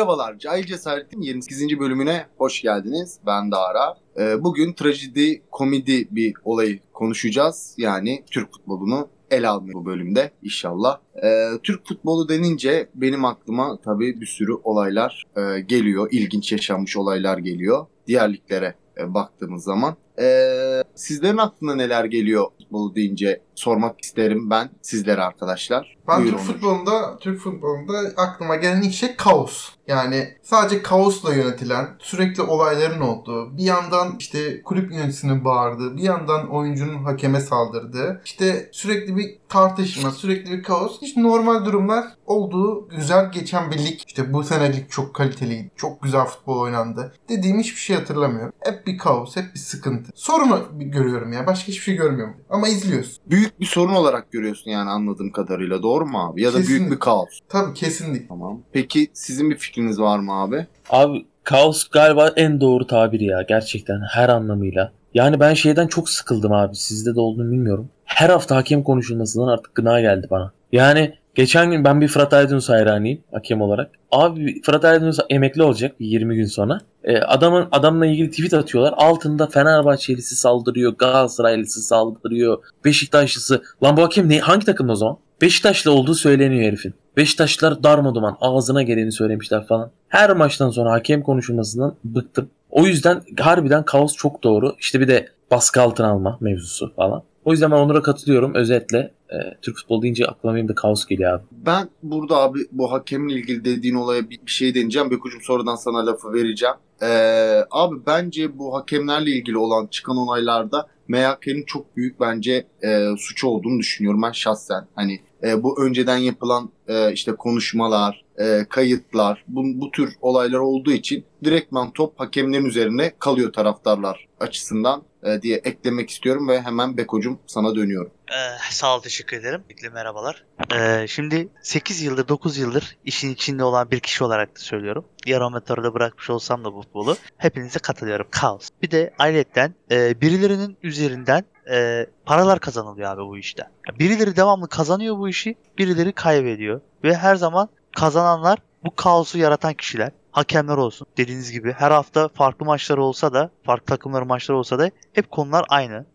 Merhabalar, Cahil Cesaret'in 28. bölümüne hoş geldiniz. Ben Dara. Ee, bugün trajedi, komedi bir olayı konuşacağız. Yani Türk futbolunu ele almıyor bu bölümde inşallah. Ee, Türk futbolu denince benim aklıma tabii bir sürü olaylar e, geliyor. İlginç yaşanmış olaylar geliyor. Diğer liglere e, baktığımız zaman. Ee, sizlerin aklına neler geliyor futbolu deyince sormak isterim ben sizlere arkadaşlar. Ben Buyurun Türk futbolunda, Türk futbolunda aklıma gelen ilk şey kaos. Yani sadece kaosla yönetilen, sürekli olayların olduğu, bir yandan işte kulüp yöneticisinin bağırdığı, bir yandan oyuncunun hakeme saldırdığı, işte sürekli bir tartışma, sürekli bir kaos. Hiç normal durumlar olduğu güzel geçen bir lig. İşte bu sene lig çok kaliteliydi, çok güzel futbol oynandı. Dediğim hiçbir şey hatırlamıyorum. Hep bir kaos, hep bir sıkıntı. Sorunu görüyorum ya, başka hiçbir şey görmüyorum. Ama izliyoruz. Büyük bir sorun olarak görüyorsun yani anladığım kadarıyla doğru mu abi? Ya da büyük Kesinlikle. bir kaos. Tabii kesinlikle. Tamam. Peki sizin bir fikriniz var mı abi? Abi kaos galiba en doğru tabir ya gerçekten her anlamıyla. Yani ben şeyden çok sıkıldım abi sizde de olduğunu bilmiyorum. Her hafta hakem konuşulmasından artık gına geldi bana. Yani geçen gün ben bir Fırat Aydınus hayranıyım hakem olarak. Abi Fırat Aydınus emekli olacak 20 gün sonra. E, adamın adamla ilgili tweet atıyorlar. Altında Fenerbahçelisi saldırıyor, Galatasaraylısı saldırıyor, Beşiktaşlısı. Lan bu hakem ne, hangi takımda o zaman? Beşiktaşlı olduğu söyleniyor herifin. Beşiktaşlılar darmaduman ağzına geleni söylemişler falan. Her maçtan sonra hakem konuşulmasından bıktım. O yüzden harbiden kaos çok doğru. İşte bir de baskı altına alma mevzusu falan. O yüzden ben Onur'a katılıyorum. Özetle e, Türk futbolu deyince aklıma benim de kaos geliyor abi. Ben burada abi bu hakemle ilgili dediğin olaya bir, bir şey deneyeceğim. Bekucuğum sonradan sana lafı vereceğim. Ee, abi bence bu hakemlerle ilgili olan çıkan olaylarda MHK'nin çok büyük bence e, suçu olduğunu düşünüyorum ben şahsen. Hani e, bu önceden yapılan e, işte konuşmalar, e, kayıtlar, bu, bu tür olaylar olduğu için direktman top hakemlerin üzerine kalıyor taraftarlar açısından e, diye eklemek istiyorum ve hemen Beko'cum sana dönüyorum. Ee, sağ ol teşekkür ederim. Bekle merhabalar. Ee, şimdi 8 yıldır 9 yıldır işin içinde olan bir kişi olarak da söylüyorum. Yarı amatörde bırakmış olsam da bu futbolu hepinize katılıyorum. Kaos. Bir de ayrıca e, birilerinin üzerinden e, paralar kazanılıyor abi bu işte. Birileri devamlı kazanıyor bu işi, birileri kaybediyor. Ve her zaman kazananlar bu kaosu yaratan kişiler. Hakemler olsun dediğiniz gibi her hafta farklı maçlar olsa da farklı takımların maçları olsa da hep konular aynı.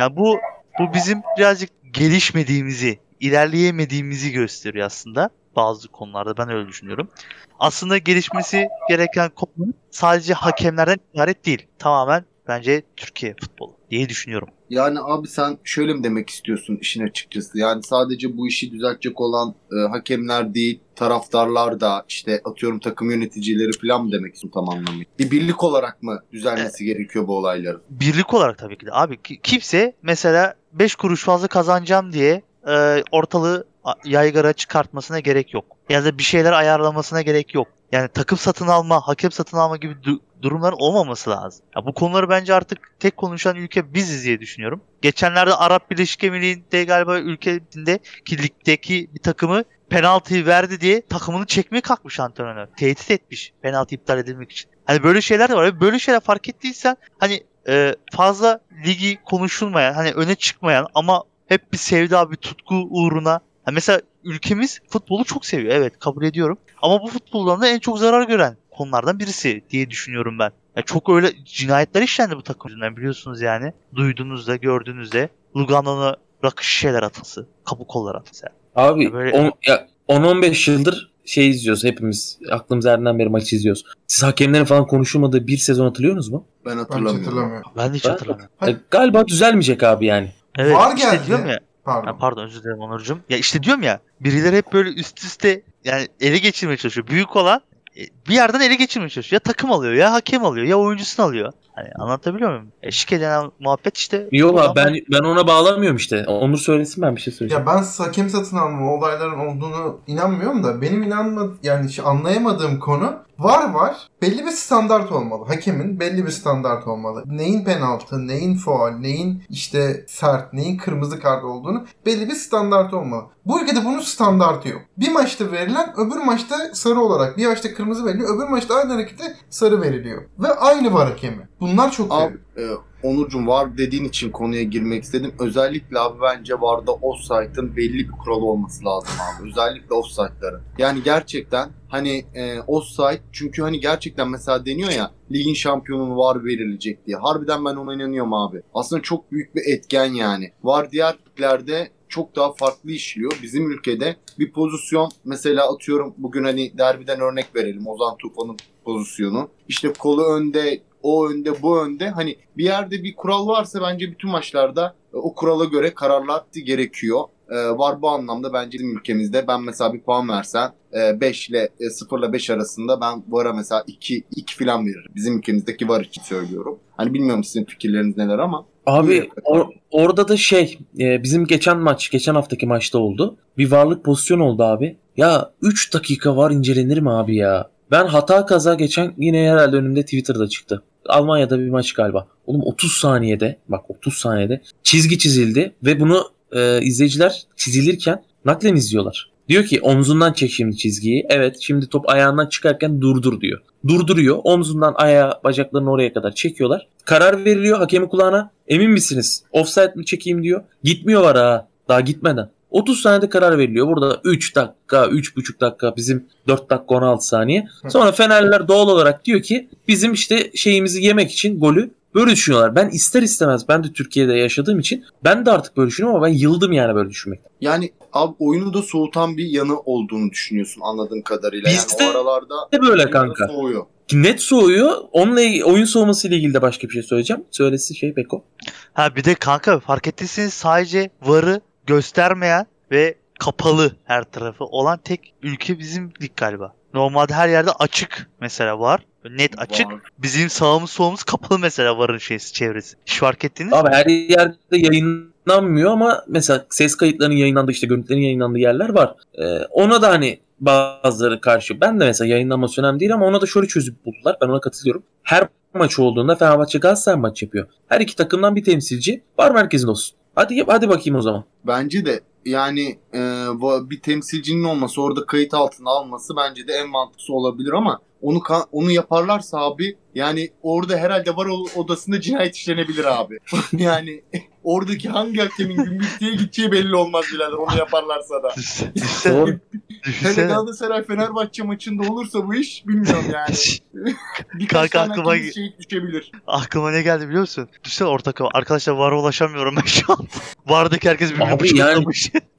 Ya bu bu bizim birazcık gelişmediğimizi, ilerleyemediğimizi gösteriyor aslında bazı konularda ben öyle düşünüyorum. Aslında gelişmesi gereken konu sadece hakemlerden ibaret değil. Tamamen bence Türkiye futbolu diye düşünüyorum. Yani abi sen şöyle mi demek istiyorsun işin açıkçası? Yani sadece bu işi düzeltecek olan e, hakemler değil, taraftarlar da işte atıyorum takım yöneticileri falan mı demek istiyorsun tam anlamıyla? Bir birlik olarak mı düzelmesi gerekiyor bu olayların? Birlik olarak tabii ki de. Abi ki- kimse mesela 5 kuruş fazla kazanacağım diye e, ortalığı yaygara çıkartmasına gerek yok. Ya da bir şeyler ayarlamasına gerek yok. Yani takım satın alma, hakem satın alma gibi du- durumların olmaması lazım. Ya bu konuları bence artık tek konuşan ülke biziz diye düşünüyorum. Geçenlerde Arap Birleşik Emirliği'nde galiba ülkesinde ki ligdeki bir takımı penaltıyı verdi diye takımını çekmeye kalkmış antrenör. Tehdit etmiş penaltı iptal edilmek için. Hani böyle şeyler de var. Böyle şeyler fark ettiysen hani e, fazla ligi konuşulmayan, hani öne çıkmayan ama hep bir sevda, bir tutku uğruna. Ha mesela ülkemiz futbolu çok seviyor. Evet kabul ediyorum. Ama bu futboldan da en çok zarar gören konulardan birisi diye düşünüyorum ben. Ya çok öyle cinayetler işlendi bu takım yüzünden biliyorsunuz yani. Duyduğunuzda, gördüğünüzde Lugano'na rakı şişeler atılsı, kapı kollar atılsı. Abi Ya böyle- on- ya 10-15 yıldır şey izliyoruz hepimiz. Aklımız erdiğinden beri maç izliyoruz. Siz hakemlerin falan konuşulmadığı bir sezon hatırlıyorsunuz mu? Ben Ben hiç hatırlamıyorum. hatırlamıyorum. Ben de hiç Ben- hatırlamıyorum. E, galiba düzelmeyecek abi yani. Evet, Var işte geldi. diyorum ya. Pardon. Ha, pardon özür dilerim Onurcuğum. Ya işte diyorum ya birileri hep böyle üst üste yani ele geçirmeye çalışıyor. Büyük olan e, bir yerden ele geçirmeye çalışıyor. Ya takım alıyor ya hakem alıyor ya oyuncusunu alıyor. Hani anlatabiliyor muyum? E, şike denen muhabbet işte. Yok abi ben ben ona bağlamıyorum işte. Onur söylesin ben bir şey söyleyeceğim. Ya ben hakem satın alma olayların olduğunu inanmıyorum da benim inanma yani hiç anlayamadığım konu var var belli bir standart olmalı. Hakemin belli bir standart olmalı. Neyin penaltı, neyin faul, neyin işte sert, neyin kırmızı kart olduğunu belli bir standart olmalı. Bu ülkede bunun standartı yok. Bir maçta verilen öbür maçta sarı olarak, bir maçta kırmızı veriliyor, öbür maçta aynı harekete sarı veriliyor. Ve aynı var hakemi. Bu Bunlar çok Abi e, Onurcuğum var dediğin için konuya girmek istedim. Özellikle abi bence VAR'da offside'ın belli bir kuralı olması lazım abi. Özellikle offside'ların. Yani gerçekten hani e, offside çünkü hani gerçekten mesela deniyor ya ligin şampiyonunu VAR verilecek diye. Harbiden ben ona inanıyorum abi. Aslında çok büyük bir etken yani. VAR diğer liglerde çok daha farklı işliyor. Bizim ülkede bir pozisyon mesela atıyorum bugün hani derbiden örnek verelim. Ozan Tufan'ın pozisyonu. İşte kolu önde, o önde, bu önde. Hani bir yerde bir kural varsa bence bütün maçlarda e, o kurala göre kararlar gerekiyor. Ee, var bu anlamda bence bizim ülkemizde ben mesela bir puan versen 5 ile 0 ile 5 arasında ben VAR'a mesela 2 2 falan veririm. Bizim ülkemizdeki VAR için söylüyorum. Hani bilmiyorum sizin fikirleriniz neler ama Abi or- orada da şey e, bizim geçen maç geçen haftaki maçta oldu. Bir varlık pozisyon oldu abi. Ya 3 dakika var incelenir mi abi ya? Ben hata kaza geçen yine herhalde önümde Twitter'da çıktı. Almanya'da bir maç galiba. Oğlum 30 saniyede bak 30 saniyede çizgi çizildi ve bunu e, izleyiciler çizilirken naklen izliyorlar. Diyor ki omzundan çek şimdi çizgiyi. Evet şimdi top ayağından çıkarken durdur diyor. Durduruyor. Omzundan ayağı bacaklarını oraya kadar çekiyorlar. Karar veriliyor hakemin kulağına. Emin misiniz? Offside mi çekeyim diyor. Gitmiyor var ha. Daha gitmeden. 30 saniyede karar veriliyor. Burada 3 dakika, 3,5 dakika bizim 4 dakika 16 saniye. Sonra Fenerliler doğal olarak diyor ki bizim işte şeyimizi yemek için golü böyle düşünüyorlar. Ben ister istemez ben de Türkiye'de yaşadığım için ben de artık böyle düşünüyorum ama ben yıldım yani böyle düşünmekten. yani abi oyunu da soğutan bir yanı olduğunu düşünüyorsun anladığım kadarıyla. Bizde yani o aralarda de böyle kanka. soğuyor. Net soğuyor. Onunla oyun soğuması ile ilgili de başka bir şey söyleyeceğim. Söylesin şey Beko. Ha bir de kanka fark ettiyseniz sadece varı göstermeyen ve kapalı her tarafı olan tek ülke bizim lig galiba. Normalde her yerde açık mesela var. Net açık. Var. Bizim sağımız solumuz kapalı mesela varın şeysi çevresi. Hiç fark ettiniz Abi mi? her yerde yayınlanmıyor ama mesela ses kayıtlarının yayınlandığı işte görüntülerin yayınlandığı yerler var. Ee, ona da hani bazıları karşı. Ben de mesela yayınlanması önemli değil ama ona da şöyle çözüp buldular. Ben ona katılıyorum. Her maç olduğunda Fenerbahçe Galatasaray maç yapıyor. Her iki takımdan bir temsilci var merkezinde olsun. Hadi yap- hadi bakayım o zaman. Bence de yani e, bir temsilcinin olması orada kayıt altına alması bence de en mantıklısı olabilir ama onu onu yaparlarsa abi yani orada herhalde var odasında cinayet işlenebilir abi. yani oradaki hangi hakemin gümbürtüye gideceği belli olmaz birader onu yaparlarsa da. Doğru. Hele Düşünsene. Galatasaray Fenerbahçe maçında olursa bu iş bilmiyorum yani. Birkaç Kanka aklıma- şey düşebilir. Aklıma ne geldi biliyor musun? Düşünsene orta kafa. Arkadaşlar VAR'a ulaşamıyorum ben şu an. VAR'daki herkes birbirini Abi yani-.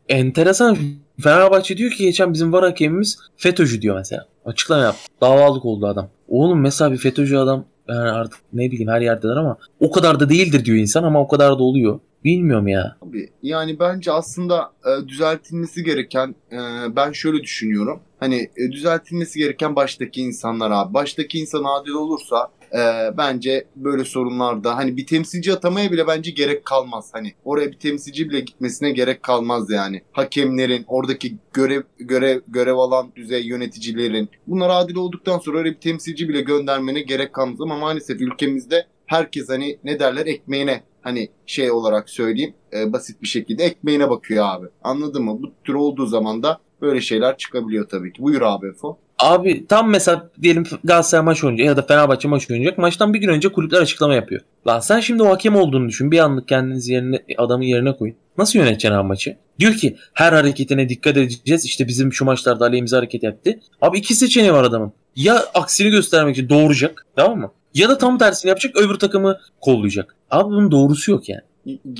Enteresan. Fenerbahçe diyor ki geçen bizim var hakemimiz FETÖ'cü diyor mesela. Açıklama yaptı. Davalık oldu adam. Oğlum mesela bir FETÖ'cü adam artık ne bileyim her yerdeler ama o kadar da değildir diyor insan ama o kadar da oluyor. Bilmiyorum ya. Abi yani bence aslında e, düzeltilmesi gereken e, ben şöyle düşünüyorum. Hani e, düzeltilmesi gereken baştaki insanlar abi. Baştaki insan adil olursa e, bence böyle sorunlarda hani bir temsilci atamaya bile bence gerek kalmaz. Hani oraya bir temsilci bile gitmesine gerek kalmaz yani. Hakemlerin, oradaki görev görev görev alan düzey yöneticilerin bunlar adil olduktan sonra öyle bir temsilci bile göndermene gerek kalmaz ama maalesef ülkemizde herkes hani ne derler ekmeğine hani şey olarak söyleyeyim e, basit bir şekilde ekmeğine bakıyor abi. Anladın mı? Bu tür olduğu zaman da böyle şeyler çıkabiliyor tabii ki. Buyur abi Efo. Abi tam mesela diyelim Galatasaray maç oynayacak ya da Fenerbahçe maç oynayacak. Maçtan bir gün önce kulüpler açıklama yapıyor. Lan sen şimdi o hakem olduğunu düşün. Bir anlık kendinizi yerine, adamın yerine koyun. Nasıl yöneteceksin abi maçı? Diyor ki her hareketine dikkat edeceğiz. İşte bizim şu maçlarda aleyhimize hareket yaptı. Abi iki seçeneği var adamın. Ya aksini göstermek için doğuracak. Tamam mı? Ya da tam tersini yapacak öbür takımı kollayacak. Abi bunun doğrusu yok yani.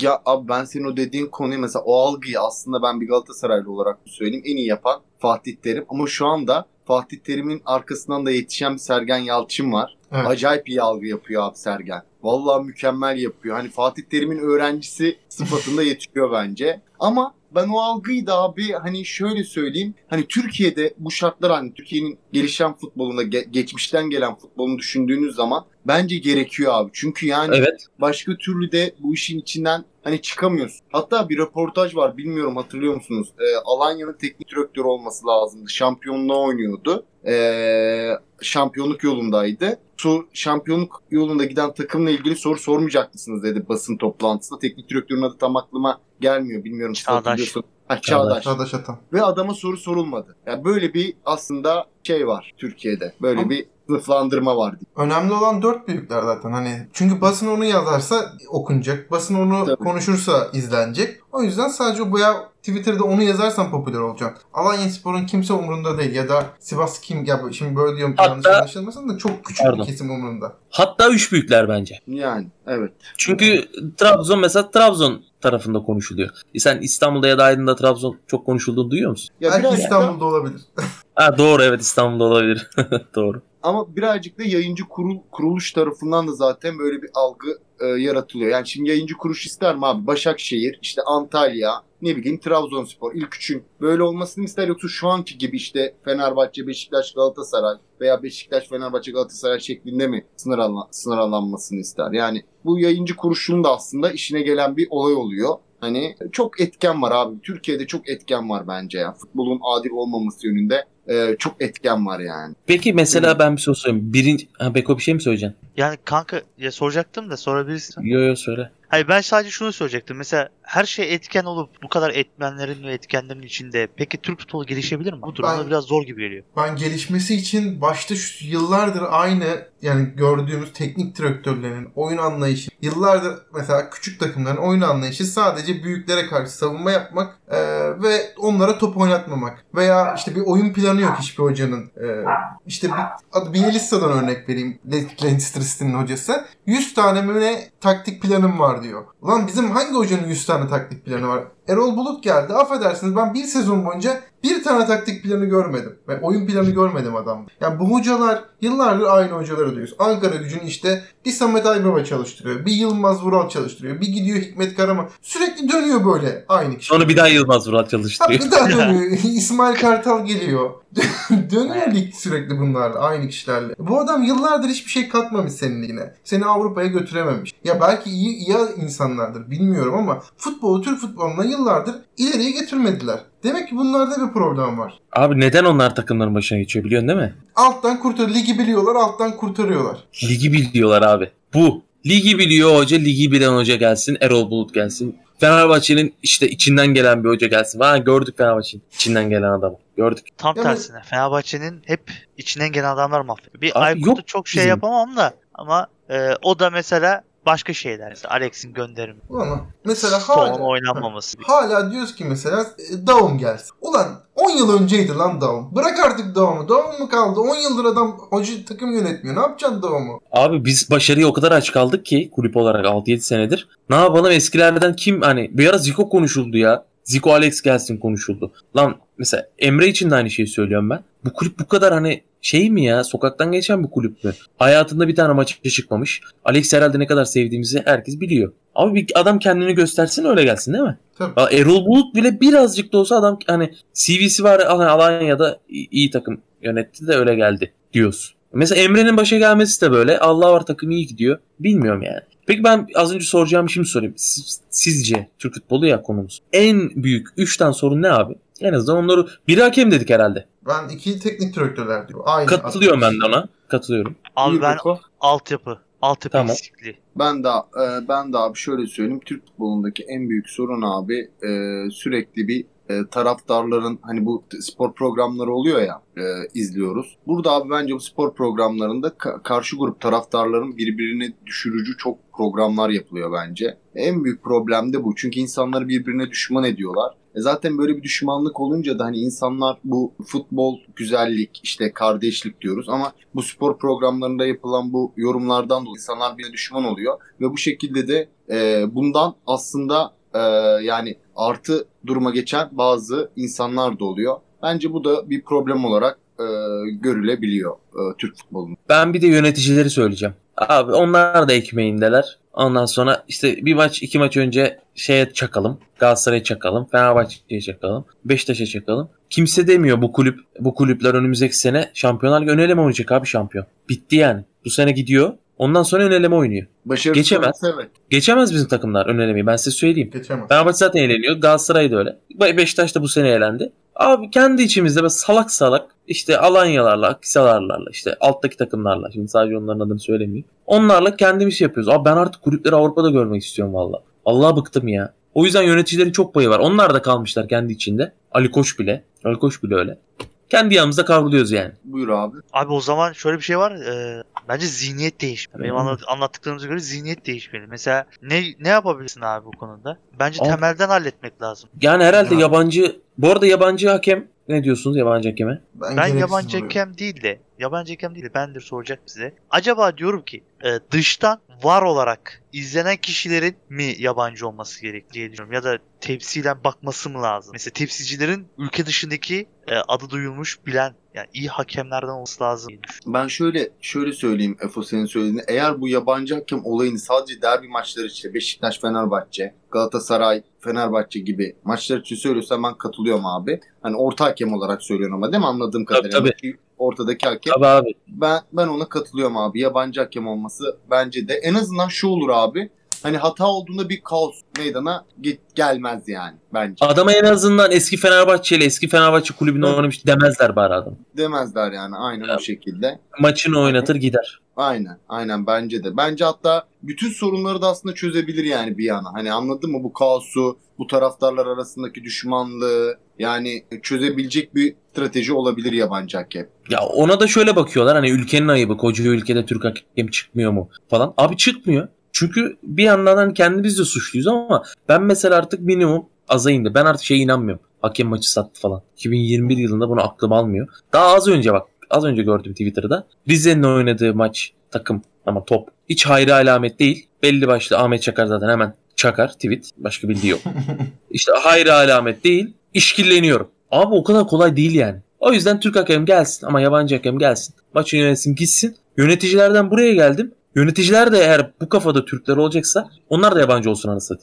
Ya abi ben senin o dediğin konuyu mesela o algıyı aslında ben bir Galatasaraylı olarak söyleyeyim en iyi yapan Fatih Terim. Ama şu anda Fatih Terim'in arkasından da yetişen bir Sergen Yalçın var. Evet. Acayip iyi algı yapıyor abi Sergen. Vallahi mükemmel yapıyor. Hani Fatih Terim'in öğrencisi sıfatında yetişiyor bence. Ama ben o algıyı da abi hani şöyle söyleyeyim. Hani Türkiye'de bu şartlar hani Türkiye'nin gelişen futbolunda ge- geçmişten gelen futbolunu düşündüğünüz zaman bence gerekiyor abi. Çünkü yani Evet. başka türlü de bu işin içinden hani çıkamıyorsun. Hatta bir röportaj var bilmiyorum hatırlıyor musunuz? Ee, Alanya'nın teknik direktörü olması lazımdı. Şampiyonluğa oynuyordu. Ee, şampiyonluk yolundaydı. Sor, şampiyonluk yolunda giden takımla ilgili soru sormayacak mısınız dedi basın toplantısında. Teknik direktörün adı tam aklıma gelmiyor bilmiyorum. Çağdaş. Ha, Çağdaş. Çağdaş. Çağdaş Atan. Ve adama soru sorulmadı. Yani böyle bir aslında şey var Türkiye'de. Böyle Ama- bir sınıflandırma var. Önemli olan dört büyükler zaten hani. Çünkü basın onu yazarsa okunacak. Basın onu Tabii. konuşursa izlenecek. O yüzden sadece bu ya Twitter'da onu yazarsan popüler olacaksın. Alanya Spor'un kimse umurunda değil ya da Sivas kim ya şimdi böyle diyorum Hatta- yanlış anlaşılmasın da çok küçük Pardon. bir kesim umurunda. Hatta üç büyükler bence. Yani evet. Çünkü Trabzon mesela Trabzon tarafında konuşuluyor. E Sen İstanbul'da ya da Aydın'da Trabzon çok konuşulduğunu duyuyor musun? Ya Belki İstanbul'da olabilir. Ha doğru evet İstanbul'da olabilir. doğru. Ama birazcık da yayıncı kurul, kuruluş tarafından da zaten böyle bir algı e, yaratılıyor. Yani şimdi yayıncı kuruluş ister mi abi? Başakşehir, işte Antalya, ne bileyim Trabzonspor ilk üçün böyle olmasını ister yoksa şu anki gibi işte Fenerbahçe, Beşiktaş, Galatasaray veya Beşiktaş, Fenerbahçe, Galatasaray şeklinde mi sınırlan, sınırlanmasını ister? Yani bu yayıncı kuruluşun da aslında işine gelen bir olay oluyor. Hani çok etken var abi. Türkiye'de çok etken var bence ya. Futbolun adil olmaması yönünde e, çok etken var yani. Peki mesela ben bir soru sorayım. Birinci... Ha Beko bir şey mi söyleyeceksin? Yani kanka ya soracaktım da sorabilirsin. Yo yo söyle. Hayır ben sadece şunu söyleyecektim. Mesela her şey etken olup bu kadar etmenlerin ve etkenlerin içinde peki Türk futbolu gelişebilir mi? Bu durumda Ben- biraz zor gibi geliyor. Ben gelişmesi için başta şu yıllardır aynı yani gördüğümüz teknik direktörlerin oyun anlayışı yıllardır mesela küçük takımların oyun anlayışı sadece büyüklere karşı savunma yapmak e, ve onlara top oynatmamak veya işte bir oyun planı yok hiçbir hocanın. E, işte bir, Bielitsa'dan örnek vereyim Le- Leicester City'nin hocası. 100 tane ne taktik planım var diyor. Ulan bizim hangi hocanın 100 tane taktik planı var? Erol Bulut geldi. Affedersiniz ben bir sezon boyunca bir tane taktik planı görmedim. Ve oyun planı görmedim adam. Yani bu hocalar yıllardır aynı hocaları duyuyoruz. Ankara gücünü işte bir Samet Aybaba çalıştırıyor. Bir Yılmaz Vural çalıştırıyor. Bir gidiyor Hikmet Karaman. Sürekli dönüyor böyle aynı kişi. Sonra bir daha Yılmaz Vural Ha, çalıştırıyor. bir daha dönüyor. İsmail Kartal geliyor. dönüyor lig sürekli bunlarla. Aynı kişilerle. Bu adam yıllardır hiçbir şey katmamış senin ligine. Seni Avrupa'ya götürememiş. Ya belki iyi, iyi insanlardır bilmiyorum ama futbolu Türk futboluna yıllardır ileriye getirmediler. Demek ki bunlarda bir problem var. Abi neden onlar takımların başına geçiyor biliyorsun değil mi? Alttan kurtar, ligi biliyorlar, alttan kurtarıyorlar. Ligi biliyorlar abi. Bu. Ligi biliyor hoca, ligi bilen hoca gelsin. Erol Bulut gelsin. Fenerbahçe'nin işte içinden gelen bir hoca gelsin. Ha gördük Fenerbahçe'nin içinden gelen adamı. Gördük. Tam Yani- tersine Fenerbahçe'nin hep içinden gelen adamlar mahvediyor. Bir Aykut'u çok şey bizim. yapamam da ama e, o da mesela başka şeyler. Mesela Alex'in gönderimi. Ama mesela Son hala, oynanmaması. gibi. hala diyoruz ki mesela e, Daum gelsin. Ulan 10 yıl önceydi lan Daum. Bırak artık Daum'u. Daum mu kaldı? 10 yıldır adam hoca takım yönetmiyor. Ne yapacaksın Daum'u? Abi biz başarıya o kadar aç kaldık ki kulüp olarak 6-7 senedir. Ne yapalım eskilerden kim hani bir ara Zico konuşuldu ya. Zico Alex gelsin konuşuldu. Lan mesela Emre için de aynı şeyi söylüyorum ben. Bu kulüp bu kadar hani şey mi ya sokaktan geçen bir kulüp mü? Hayatında bir tane maça çıkmamış. Alex herhalde ne kadar sevdiğimizi herkes biliyor. Abi bir adam kendini göstersin öyle gelsin değil mi? Tabii. Erol Bulut bile birazcık da olsa adam hani CV'si var hani Alanya'da iyi, iyi takım yönetti de öyle geldi diyorsun. Mesela Emre'nin başa gelmesi de böyle. Allah var takım iyi gidiyor. Bilmiyorum yani. Peki ben az önce soracağım şimdi sorayım. Siz- Sizce Türk futbolu ya konumuz. En büyük 3 tane sorun ne abi? En azından onları bir hakem dedik herhalde. Ben iki teknik direktörler diyor. Aynı. Katılıyorum ben de ona. Katılıyorum. Abi Buyur ben Beko. altyapı. Altyapı Tamam. eksikliği. Ben de e, ben de abi şöyle söyleyeyim Türk futbolundaki en büyük sorun abi e, sürekli bir e, taraftarların hani bu spor programları oluyor ya e, izliyoruz. Burada abi bence bu spor programlarında ka- karşı grup taraftarların birbirini düşürücü çok programlar yapılıyor bence. En büyük problem de bu. Çünkü insanları birbirine düşman ediyorlar. E zaten böyle bir düşmanlık olunca da hani insanlar bu futbol güzellik işte kardeşlik diyoruz ama bu spor programlarında yapılan bu yorumlardan dolayı insanlar birbirine düşman oluyor ve bu şekilde de e, bundan aslında e, yani artı duruma geçen bazı insanlar da oluyor. Bence bu da bir problem olarak e, görülebiliyor e, Türk futbolunda. Ben bir de yöneticileri söyleyeceğim. Abi onlar da ekmeğindeler. Ondan sonra işte bir maç iki maç önce şeye çakalım. Galatasaray'a çakalım. Fenerbahçe'ye çakalım. Beşiktaş'a çakalım. Kimse demiyor bu kulüp bu kulüpler önümüzdeki sene Şampiyonlar ön eleme oynayacak abi şampiyon. Bitti yani. Bu sene gidiyor. Ondan sonra ön eleme oynuyor. Başarılı Geçemez. evet. Geçemez bizim takımlar ön elemeyi ben size söyleyeyim. Geçemez. Fenerbahçe zaten eğleniyor. Galatasaray da öyle. Be- Beşiktaş da bu sene eğlendi. Abi kendi içimizde böyle salak salak işte Alanyalarla, Aksalarlarla işte alttaki takımlarla şimdi sadece onların adını söylemeyeyim. Onlarla kendimiz şey yapıyoruz. Abi ben artık kulüpleri Avrupa'da görmek istiyorum valla. Allah bıktım ya. O yüzden yöneticilerin çok payı var. Onlar da kalmışlar kendi içinde. Ali Koç bile. Ali Koç bile öyle. Kendi yanımızda kavruluyoruz yani. Buyur abi. Abi o zaman şöyle bir şey var. e, bence zihniyet değişmeli. Benim anlat- anlattıklarımıza göre zihniyet değişmeli. Mesela ne ne yapabilirsin abi bu konuda? Bence Abi- temelden halletmek lazım. Yani herhalde Ya. yabancı bu arada yabancı hakem ne diyorsunuz yabancı hakeme? Ben gereksiz yabancı hakem değil de yabancı hakem değil de ben de soracak size. Acaba diyorum ki e, dıştan var olarak izlenen kişilerin mi yabancı olması gerek diye düşünüyorum. Ya da temsilen bakması mı lazım? Mesela temsilcilerin ülke dışındaki e, adı duyulmuş bilen yani iyi hakemlerden olması lazım. Ben şöyle şöyle söyleyeyim Efo senin söylediğini. Eğer bu yabancı hakem olayını sadece derbi maçları için Beşiktaş, Fenerbahçe, Galatasaray, Fenerbahçe gibi maçlar için söylüyorsan ben katılıyorum abi. Hani orta hakem olarak söylüyorum ama değil mi anladığım Tabii, kadarıyla? Ortadaki hakem. Tabii abi. Ben ben ona katılıyorum abi. Yabancı hakem olması bence de en azından şu olur abi. Hani hata olduğunda bir kaos meydana ge- gelmez yani bence. Adama en azından eski Fenerbahçe ile eski Fenerbahçe kulübünde Evet. oynamış demezler bari adam. Demezler yani aynen o şekilde. Maçını oynatır gider. Aynen, aynen bence de. Bence hatta bütün sorunları da aslında çözebilir yani bir yana. Hani anladın mı bu kaosu, bu taraftarlar arasındaki düşmanlığı yani çözebilecek bir strateji olabilir yabancı hakem. Ya ona da şöyle bakıyorlar hani ülkenin ayıbı koca ülkede Türk hakem çıkmıyor mu falan. Abi çıkmıyor. Çünkü bir yandan hani kendimiz de suçluyuz ama ben mesela artık minimum aza indi. Ben artık şeye inanmıyorum. Hakem maçı sattı falan. 2021 yılında bunu aklım almıyor. Daha az önce bak az önce gördüm Twitter'da. Rize'nin oynadığı maç takım ama top. Hiç hayra alamet değil. Belli başlı Ahmet Çakar zaten hemen çakar tweet. Başka bildiği yok. İşte hayra alamet değil. İşkilleniyorum. Abi o kadar kolay değil yani. O yüzden Türk hakem gelsin ama yabancı hakem gelsin. Maçı yönetsin gitsin. Yöneticilerden buraya geldim. Yöneticiler de eğer bu kafada Türkler olacaksa onlar da yabancı olsun anasını.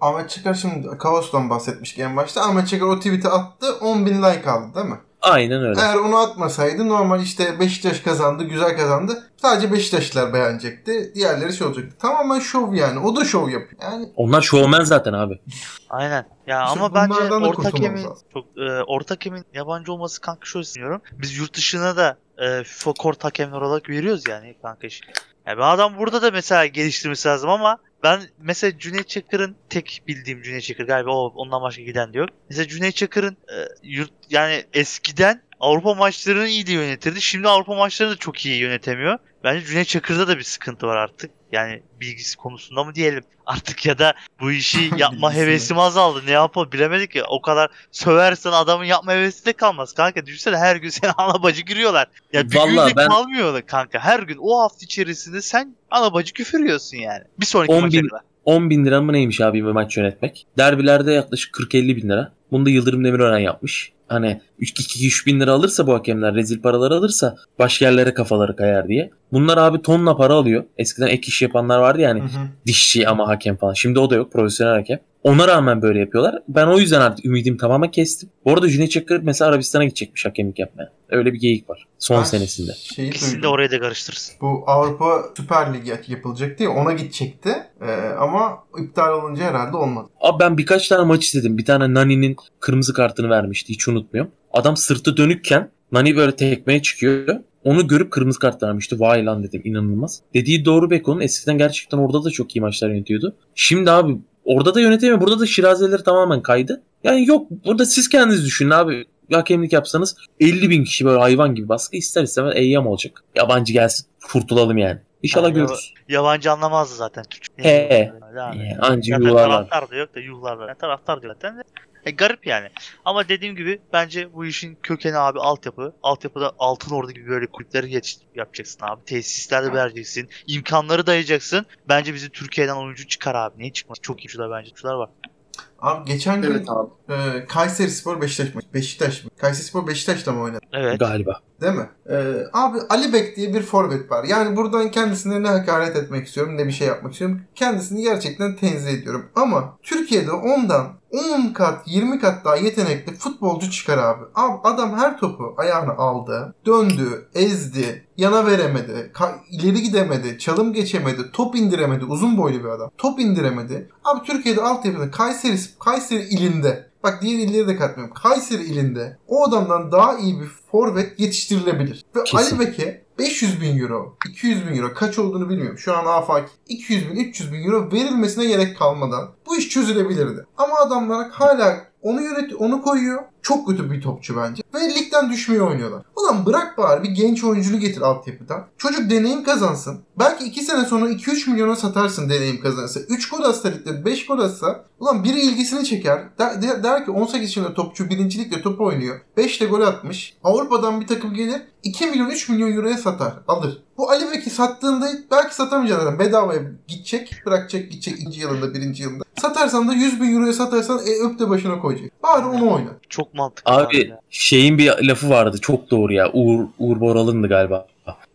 Ahmet Çakar şimdi Kaos'tan bahsetmiştik en başta. Ahmet Çakar o tweet'i attı 10 bin like aldı değil mi? Aynen öyle. Eğer onu atmasaydı normal işte Beşiktaş kazandı, güzel kazandı. Sadece Beşiktaşlılar beğenecekti. Diğerleri şey olacaktı. Tamamen şov yani. O da şov yapıyor. Yani Onlar şovmen zaten abi. Aynen. Ya İşte ama bence bunlardan da orta kurtulmamız hakemin lazım. çok e, orta hakemin yabancı olması kanka şöyle düşünüyorum. Biz yurt dışına da e, FIFA kort hakemler olarak veriyoruz yani kanka iş. Yani bir adam burada da mesela geliştirmesi lazım ama ben mesela Cüneyt Çakır'ın tek bildiğim Cüneyt Çakır galiba o ondan başka giden de yok. Mesela Cüneyt Çakır'ın e, yurt yani eskiden Avrupa maçlarını iyi de yönetirdi. Şimdi Avrupa maçlarını da çok iyi yönetemiyor. Bence Cüneyt Çakır'da da bir sıkıntı var artık. Yani bilgisi konusunda mı diyelim artık ya da bu işi yapma hevesim azaldı. Ne yapalım bilemedik ya. O kadar söversen adamın yapma hevesi de kalmaz. Kanka düşünsene her gün seni ana bacı giriyorlar. Ya bir Vallahi gün de ben- kalmıyor kanka. Her gün o hafta içerisinde sen ana bacı küfür yiyorsun yani. Bir sonraki 10 maça bin- kadar. 10 bin lira mı neymiş abi bir maç yönetmek? Derbilerde yaklaşık 40-50 bin lira. Bunu da Yıldırım Demirören yapmış. Hani 2-3 bin lira alırsa bu hakemler rezil paralar alırsa başka yerlere kafaları kayar diye. Bunlar abi tonla para alıyor. Eskiden ek iş yapanlar vardı yani hı hı. dişçi ama hakem falan. Şimdi o da yok profesyonel hakem. Ona rağmen böyle yapıyorlar. Ben o yüzden artık ümidimi tamamen kestim. Bu arada Cüneyt Çakır mesela Arabistan'a gidecekmiş hakemlik yapmaya. Öyle bir geyik var. Son Ben senesinde. Şeyi İkisini de oraya da karıştırırsın. Bu Avrupa Süper Ligi yapılacaktı ya ona gidecekti. Ee, ama iptal olunca herhalde olmadı. Abi ben birkaç tane maç izledim. Bir tane Nani'nin kırmızı kartını vermişti. Hiç unutmuyorum. Adam sırtı dönükken Nani böyle tekmeye çıkıyor. Onu görüp kırmızı kart vermişti. Vay lan dedim inanılmaz. Dediği doğru Beko'nun eskiden gerçekten orada da çok iyi maçlar yönetiyordu. Şimdi abi orada da yönetemiyor. Burada da şirazeleri tamamen kaydı. Yani yok burada siz kendiniz düşünün abi. Hakemlik yapsanız 50 bin kişi böyle hayvan gibi baskı ister istemez eyyam olacak. Yabancı gelsin kurtulalım yani. İnşallah Yani görürüz. Yabancı anlamazdı zaten Türkçe. He. Yani. Ee, anca Zaten yuvarlar. taraftar da yok da yuhlarlar. Yani taraftar diyor zaten. E, garip yani. Ama dediğim gibi bence bu işin kökeni abi altyapı. Altyapıda Altın Ordu gibi böyle kulüpleri yetiş yapacaksın abi. Tesislerde vereceksin. imkanları dayayacaksın. Bence bizi Türkiye'den oyuncu çıkar abi. Niye çıkmaz? Çok iyi oyuncular bence. Oyuncular var. Abi geçen gün Evet abi. e, Kayseri Spor Beşiktaş mı? Beşiktaş mı? Kayseri Spor Beşiktaş'ta mı oynadı? Evet. Galiba. Değil mi? Ee, abi Ali Bek diye bir forvet var. Yani buradan kendisine ne hakaret etmek istiyorum ne bir şey yapmak istiyorum. Kendisini gerçekten tenzih ediyorum. Ama Türkiye'de ondan 10 kat 20 kat daha yetenekli futbolcu çıkar abi. Abi adam her topu ayağına aldı. Döndü. Ezdi. Yana veremedi. ka- ileri gidemedi. Çalım geçemedi. Top indiremedi. Uzun boylu bir adam. Top indiremedi. Abi Türkiye'de altyapıda Kayseri, Kayseri ilinde Bak diğer illeri de katmıyorum. Kayseri ilinde o adamdan daha iyi bir forvet yetiştirilebilir. Ve Kesin. Ali Bek'e 500 bin euro, 200 bin euro kaç olduğunu bilmiyorum. Şu an afaki 200 bin, 300 bin euro verilmesine gerek kalmadan bu iş çözülebilirdi. Ama adamlar hala onu yönet onu koyuyor. Çok kötü bir topçu bence. Ve ligden düşmeyi oynuyorlar. Ulan bırak bari bir genç oyuncunu getir altyapıdan. Çocuk deneyim kazansın. Belki 2 sene sonra 2-3 milyona satarsın deneyim kazanırsa. 3 gol atsa ligde 5 gol atsa ulan biri ilgisini çeker. Der, der, der ki 18 yaşında topçu birincilikle top oynuyor. 5 de gol atmış. Avrupa'dan bir takım gelir 2 milyon 3 milyon euroya satar. Alır. Bu Ali Bek'i sattığında belki satamayacaksın zaten. Bedavaya gidecek. Bırakacak gidecek ikinci yılında birinci yılında. Satarsan da 100 bin euroya satarsan e, öp de başına koyacak. Bari onu oyna. Çok mantıklı. Abi ya. şeyin bir lafı vardı çok doğru ya. Uğur, Uğur Boral'ındı galiba.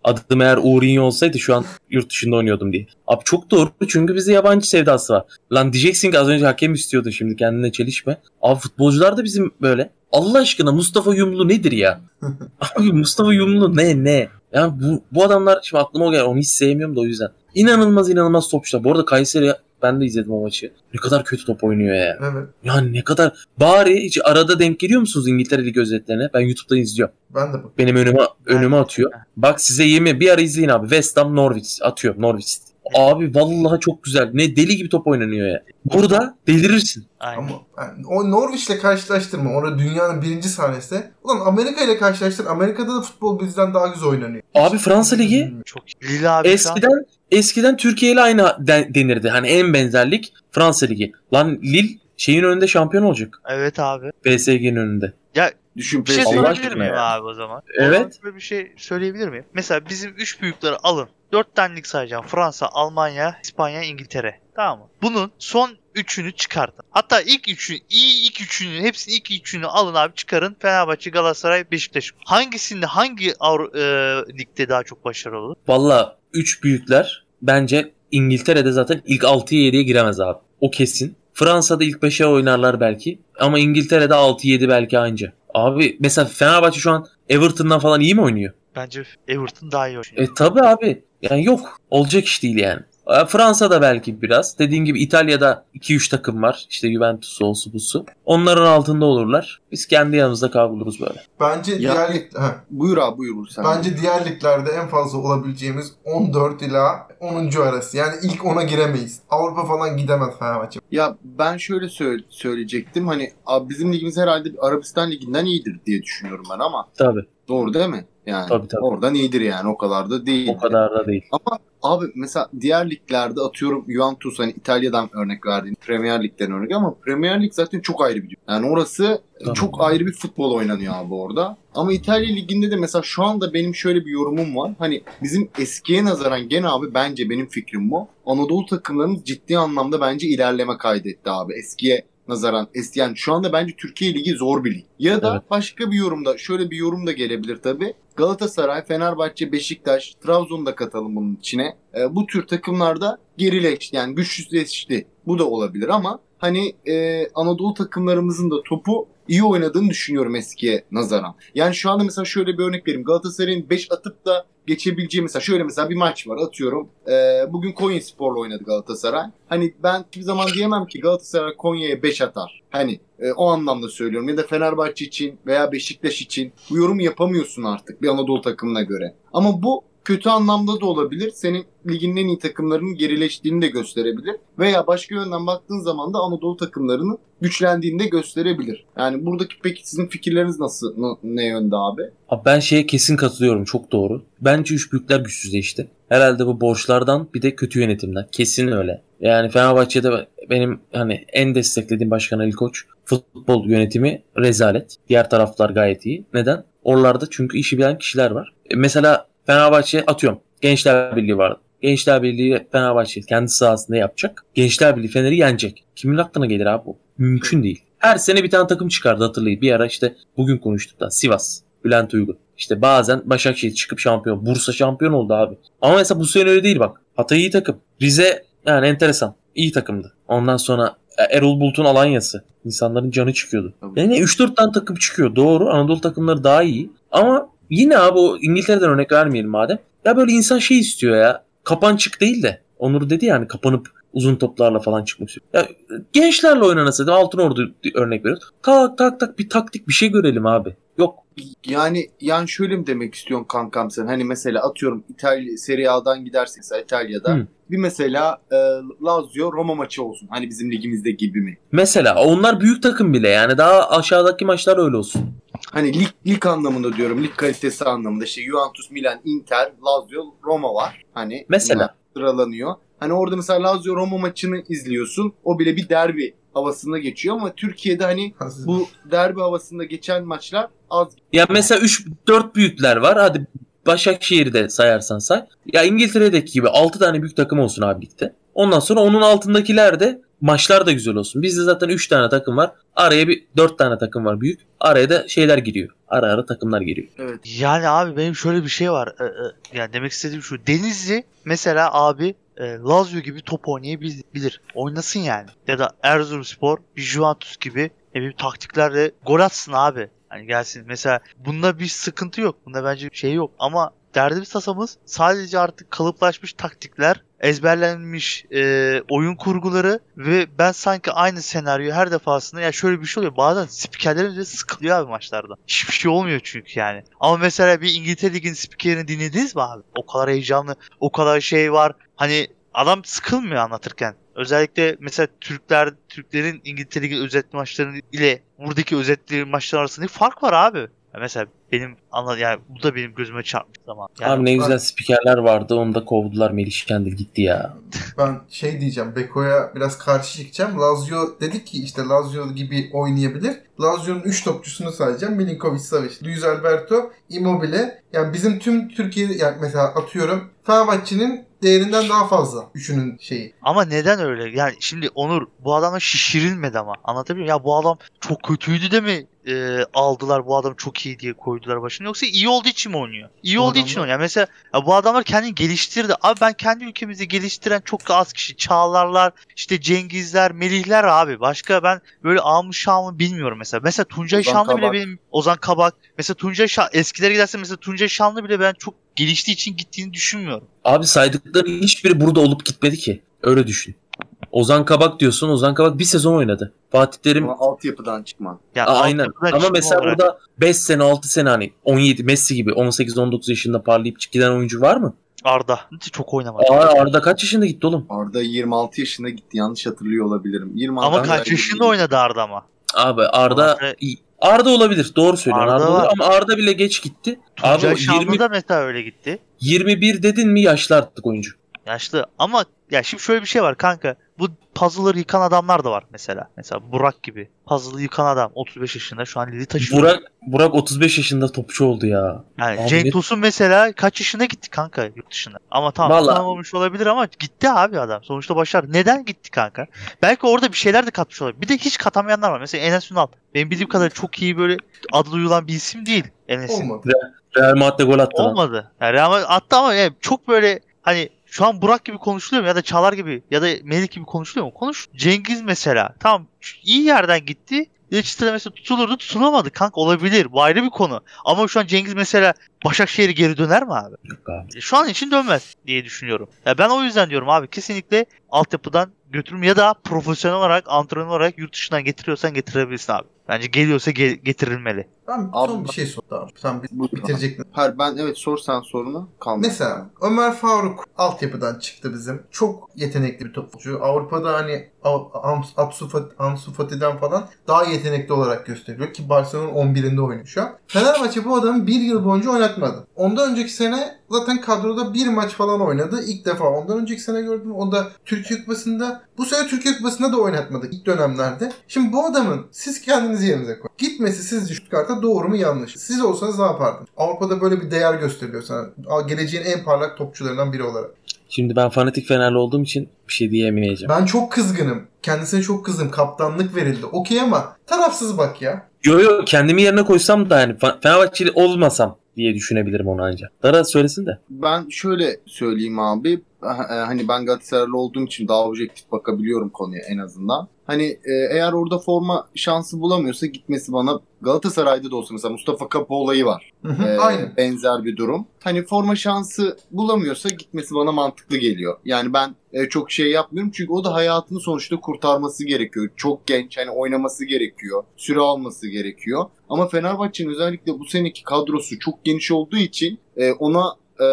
Adım eğer Uğur'inho olsaydı şu an yurt dışında oynuyordum diye. Abi çok doğru çünkü bizde yabancı sevdası var. Lan diyeceksin ki az önce hakem istiyordun şimdi kendine çelişme. Abi futbolcular da bizim böyle. Allah aşkına Mustafa Yumlu nedir ya? Abi Mustafa Yumlu ne ne? Ya bu, bu adamlar şimdi aklıma o geldi onu hiç sevmiyorum da o yüzden. İnanılmaz inanılmaz topçular. Bu arada Kayseri ben de izledim o maçı. Ne kadar kötü top oynuyor ya. Evet. Yani ne kadar bari hiç arada denk geliyor musunuz İngiltere Ligi özetlerine? Ben YouTube'dan izliyorum. Ben de bak. Benim önüme önüme atıyor. Bak size yemin bir ara izleyin abi. West Ham Norwich atıyor Norwich. Abi vallahi çok güzel. Ne deli gibi top oynanıyor ya. Burada delirirsin. Aynen. Ama yani o Norwich'le karşılaştırma. Orada dünyanın birinci sahnesi. Ulan Amerika ile karşılaştır. Amerika'da da futbol bizden daha güzel oynanıyor. Abi Fransa Ligi Çok iyi. Lille abi şu an eskiden eskiden Türkiye ile aynı den- denirdi. Hani en benzerlik Fransa Ligi. Lan Lille şeyin önünde şampiyon olacak. Evet abi. BSG'nin önünde. Düşün Bir şey söyleyebilir miyim ya. abi o zaman? Evet. Böyle bir şey söyleyebilir miyim? Mesela bizim 3 büyükleri alın. 4 tanelik sayacağım. Fransa, Almanya, İspanya, İngiltere. Tamam mı? Bunun son üçünü çıkartın. Hatta ilk üçünü, iyi ilk üçünü, hepsinin ilk üçünü alın abi çıkarın. Fenerbahçe, Galatasaray, Beşiktaş. Hangisinde hangi Avru- e, ligde daha çok başarılı olur? Valla 3 büyükler bence İngiltere'de zaten ilk 6'ya 7'ye giremez abi. O kesin. Fransa'da ilk 5'e oynarlar belki. Ama İngiltere'de 6-7 belki anca. Abi mesela Fenerbahçe şu an Everton'dan falan iyi mi oynuyor? Bence Everton daha iyi oynuyor. E tabi abi. Yani yok. Olacak iş değil yani. E, Fransa'da belki biraz. Dediğin gibi İtalya'da 2-3 takım var. İşte Juventus olsu busu. Onların altında olurlar. Biz kendi yanımızda kavruluruz böyle. Bence Ya- diğer lig... Ha. Buyur abi buyur sen. Bence diğer liglerde en fazla olabileceğimiz 14 ila 10. arası. Yani ilk 10'a giremeyiz. Avrupa falan gidemez Fenerbahçe. Ya ben şöyle söyle- söyleyecektim. Hani abi bizim ligimiz herhalde Arabistan liginden iyidir diye düşünüyorum ben ama Tabi. doğru değil mi? Yani Tabii, tabii. oradan iyidir yani o kadar da değil. O kadar da değil. Ama abi mesela diğer liglerde atıyorum Juventus hani İtalya'dan örnek verdiğin Premier Lig'den örnek ama Premier Lig zaten çok ayrı bir Yani orası Tabii. çok ayrı bir futbol oynanıyor abi orada. Ama İtalya Ligi'nde de mesela şu anda benim şöyle bir yorumum var. Hani bizim eskiye nazaran gene abi bence benim fikrim bu. Anadolu takımlarımız ciddi anlamda bence ilerleme kaydetti abi. Eskiye nazaran eski yani şu anda bence Türkiye Ligi zor bir lig. Ya da Evet. başka bir yorumda şöyle bir yorum da gelebilir tabii. Galatasaray, Fenerbahçe, Beşiktaş, Trabzon'u da katalım bunun içine. E, bu tür takımlarda gerileşti yani güçsüzleşti. Bu da olabilir ama hani e, Anadolu takımlarımızın da topu iyi oynadığını düşünüyorum eskiye nazaran. Yani şu anda mesela şöyle bir örnek vereyim. Galatasaray'ın 5 atıp da geçebileceği mesela şöyle mesela bir maç var atıyorum. E, bugün Konya Spor'la oynadı Galatasaray. Hani ben hiçbir zaman diyemem ki Galatasaray Konya'ya 5 atar. Hani e, o anlamda söylüyorum. Ya da Fenerbahçe için veya Beşiktaş için bu yorumu yapamıyorsun artık bir Anadolu takımına göre. Ama bu kötü anlamda da olabilir. Senin ligin en iyi takımlarının gerileştiğini de gösterebilir. Veya başka yönden baktığın zaman da Anadolu takımlarının güçlendiğini de gösterebilir. Yani buradaki peki sizin fikirleriniz nasıl? Ne yönde abi? Abi ben şeye kesin katılıyorum çok doğru. Bence üç büyükler güçsüzleşti. Herhalde bu borçlardan bir de kötü yönetimden. Kesin öyle. Yani Fenerbahçe'de benim hani en desteklediğim başkan Ali Koç futbol yönetimi rezalet. Diğer taraflar gayet iyi. Neden? Oralarda çünkü işi bilen kişiler var. E, mesela Fenerbahçe atıyorum. Gençler Birliği vardı. Gençler Birliği Fenerbahçe kendi sahasında yapacak. Gençler Birliği Fener'i yenecek. Kimin aklına gelir abi bu? Mümkün değil. Her sene bir tane takım çıkardı hatırlayın. Bir ara işte bugün konuştuk da Sivas. Bülent Uygun. İşte bazen Başakşehir çıkıp şampiyon. Bursa şampiyon oldu abi. Ama mesela bu sene öyle değil bak. Hatay iyi takım. Rize yani enteresan. İyi takımdı. Ondan sonra e, Erol Bulut'un Alanya'sı. İnsanların canı çıkıyordu. Yani 3-4 tane takım çıkıyor. Doğru. Anadolu takımları daha iyi. Ama yine abi o İngiltere'den örnek vermeyelim madem. Ya böyle insan şey istiyor ya. Kapançık değil de. Onur dedi yani kapanıp Uzun toplarla falan çıkmak istiyor. Ya, gençlerle oynanası. Altın Ordu örnek veriyoruz. Tak tak tak bir taktik bir şey görelim abi. Yok. Yani yani şöyle mi demek istiyorsun kankam sen? Hani mesela atıyorum İtalya Serie A'dan mesela İtalya'da Hı. bir mesela e, Lazio Roma maçı olsun. Hani bizim ligimizde gibi mi? Mesela onlar büyük takım bile yani daha aşağıdaki maçlar öyle olsun. Hani lig, lig anlamında diyorum. Lig kalitesi anlamında. İşte Juventus, Milan, Inter, Lazio, Roma var. Hani Mesela. sıralanıyor. Hani orada mesela Lazio Roma maçını izliyorsun. O bile bir derbi havasında geçiyor ama Türkiye'de hani bu derbi havasında geçen maçlar az. Ya mesela 3-4 büyükler var. Hadi Başakşehir'i de sayarsan say. Ya İngiltere'deki gibi 6 tane büyük takım olsun abi ligde. Ondan sonra onun altındakiler de maçlar da güzel olsun. Bizde zaten 3 tane takım var. Araya bir 4 tane takım var büyük. Araya da şeyler giriyor. Ara ara takımlar giriyor. Evet. Yani abi benim şöyle bir şey var. Ee, e, yani demek istediğim şu. Denizli mesela abi e, Lazio gibi top oynayabilir. Oynasın yani. Ya da Erzurumspor bir Juventus gibi ne bileyim taktiklerle gol atsın abi. Hani gelsin. Mesela bunda bir sıkıntı yok. Bunda bence bir şey yok. Ama derdimiz tasamız sadece artık kalıplaşmış taktikler, ezberlenmiş e, oyun kurguları ve ben sanki aynı senaryo her defasında ya şöyle bir şey oluyor. Bazen spikerlerin de sıkılıyor abi maçlarda. Hiçbir şey olmuyor çünkü yani. Ama mesela bir İngiltere Ligi'nin spikerini dinlediniz mi abi? O kadar heyecanlı, o kadar şey var. Hani adam sıkılmıyor anlatırken. Özellikle mesela Türkler Türklerin İngiltere Ligi özet maçları ile buradaki özetli maçlar arasındaki fark var abi. Ya mesela benim anla yani bu da benim gözüme çarpmış zaman. Yani abi ne güzel spikerler vardı. Onu da kovdular. Melih Kendil gitti ya. Ben şey diyeceğim. Beko'ya biraz karşı çıkacağım. Lazio dedik ki işte Lazio gibi oynayabilir. Lazio'nun 3 topçusunu sayacağım. Milinkovic Savic, Luis Alberto, Immobile. Yani bizim tüm Türkiye yani mesela atıyorum Fenerbahçe'nin değerinden daha fazla. Üçünün şeyi. Ama neden öyle? Yani şimdi Onur bu adamla şişirilmedi ama. Anlatabiliyor muyum? Ya bu adam çok kötüydü de mi e, aldılar bu adam çok iyi diye koydular başına yoksa iyi olduğu için mi oynuyor? İyi Bu olduğu adamlar- için oynuyor. Mesela ya bu adamlar kendini geliştirdi. Abi ben kendi ülkemizi geliştiren çok az kişi. Çağlarlar, işte Cengizler, Melihler abi. Başka ben böyle amı şamı bilmiyorum mesela. Mesela Tuncay Ozan Şanlı bile Kabak. benim Ozan Kabak. Mesela Tuncay Şan eskilere giderse mesela Tuncay Şanlı bile ben çok geliştiği için gittiğini düşünmüyorum. Abi saydıkları hiçbiri burada olup gitmedi ki. Öyle düşün. Ozan Kabak diyorsun. Ozan Kabak bir sezon oynadı. Fatih Terim Ama altyapıdan çıkma. Ya Aa, aynen. altyapıdan Ama mesela olarak- burada 5 sene 6 sene hani 17 Messi gibi 18-19 yaşında parlayıp giden oyuncu var mı? Arda çok oynamadı. Aa, Arda kaç yaşında gitti oğlum? Arda 26 yaşında gitti. Yanlış hatırlıyor olabilirim. 26 Ama kaç yaşında oynadı Arda ama? Abi Arda Arda- olabilir. Doğru söylüyorsun. Arda Arda, olur ama Arda bile geç gitti. Abi Tuncay o Şanlı 20, da mesela öyle gitti. 21 dedin mi yaşlı artık oyuncu. Yaşlı ama ya şimdi şöyle bir şey var kanka. Bu puzzle'ları yıkan adamlar da var mesela. Mesela Burak gibi. Puzzle'ı yıkan adam 35 yaşında şu an Lili taşıyor. Burak Burak 35 yaşında topçu oldu ya. yani Abi Cenk Tosun mesela kaç yaşında gitti kanka yurt dışına. Ama tamam Vallahi- tanımamış olabilir ama gitti abi adam. Sonuçta başardı. Neden gitti kanka? Belki orada bir şeyler de katmış olabilir. Bir de hiç katamayanlar var. Mesela Enes Ünal. Benim bildiğim kadarıyla çok iyi böyle adı duyulan bir isim değil Enes'in. Olmadı. Real Madrid'de gol attı lan. Olmadı. Yani Real Madrid attı ama yani çok böyle hani şu an Burak gibi konuşuluyor mu ya da Çağlar gibi ya da Melih gibi konuşuluyor mu? Konuş. Cengiz mesela. Tamam iyi yerden gitti. Leicester mesela tutulurdu tutulamadı kanka olabilir. Bu ayrı bir konu. Ama şu an Cengiz mesela Başakşehir'e geri döner mi abi? Yok abi. Şu an için dönmez diye düşünüyorum. Ya ben o yüzden diyorum abi kesinlikle altyapıdan götürüm ya da profesyonel olarak antrenör olarak yurt dışından getiriyorsan getirebilirsin abi. Bence geliyorsa ge- getirilmeli. Ben Abi son bir şey. Sen bir- Buyur. bitirecektin. Hayır ben evet sor sen sorunu. Kalmadı. Mesela Ömer Faruk altyapıdan çıktı bizim. Çok yetenekli bir topçu. Avrupa'da hani Ansu Fati- Ansu Fati'den falan daha yetenekli olarak gösteriliyor ki Barcelona'nın 11'inde oynuyor şu an. Fenerbahçe bu adamı bir yıl boyunca oynatmadı. Ondan önceki sene zaten kadroda bir maç falan oynadı. İlk defa. Ondan önceki sene gördüm. O da Türkiye Kupası'nda. Bu sene Türkiye Kupası'nda da oynatmadık ilk dönemlerde. Şimdi bu adamın siz kendinizi yerinize koyun. Gitmesi sizce Stuttgart'a doğru mu yanlış? Siz olsanız ne yapardınız? Avrupa'da böyle bir değer gösteriliyor sana. Geleceğin en parlak topçularından biri olarak. Şimdi ben fanatik Fenerli olduğum için bir şey diyemeyeceğim. Ben çok kızgınım. Kendisine çok kızdım. Kaptanlık verildi. Okey ama tarafsız bak ya. Yo yo kendimi yerine koysam da yani Fe- Fenerbahçeli olmasam diye düşünebilirim onu ancak. Dara söylesin de. Ben şöyle söyleyeyim abi. E, hani ben Galatasaraylı olduğum için daha objektif bakabiliyorum konuya en azından. Hani e, eğer orada forma şansı bulamıyorsa gitmesi bana Galatasaray'da da olsa mesela Mustafa Kapı olayı var. Hı hı, Ee, Aynen. benzer bir durum. Hani forma şansı bulamıyorsa gitmesi bana mantıklı geliyor. Yani ben e, çok şey yapmıyorum çünkü o da hayatını sonuçta kurtarması gerekiyor. Çok genç hani oynaması gerekiyor. Süre alması gerekiyor. Ama Fenerbahçe'nin özellikle bu seneki kadrosu çok geniş olduğu için e, ona e,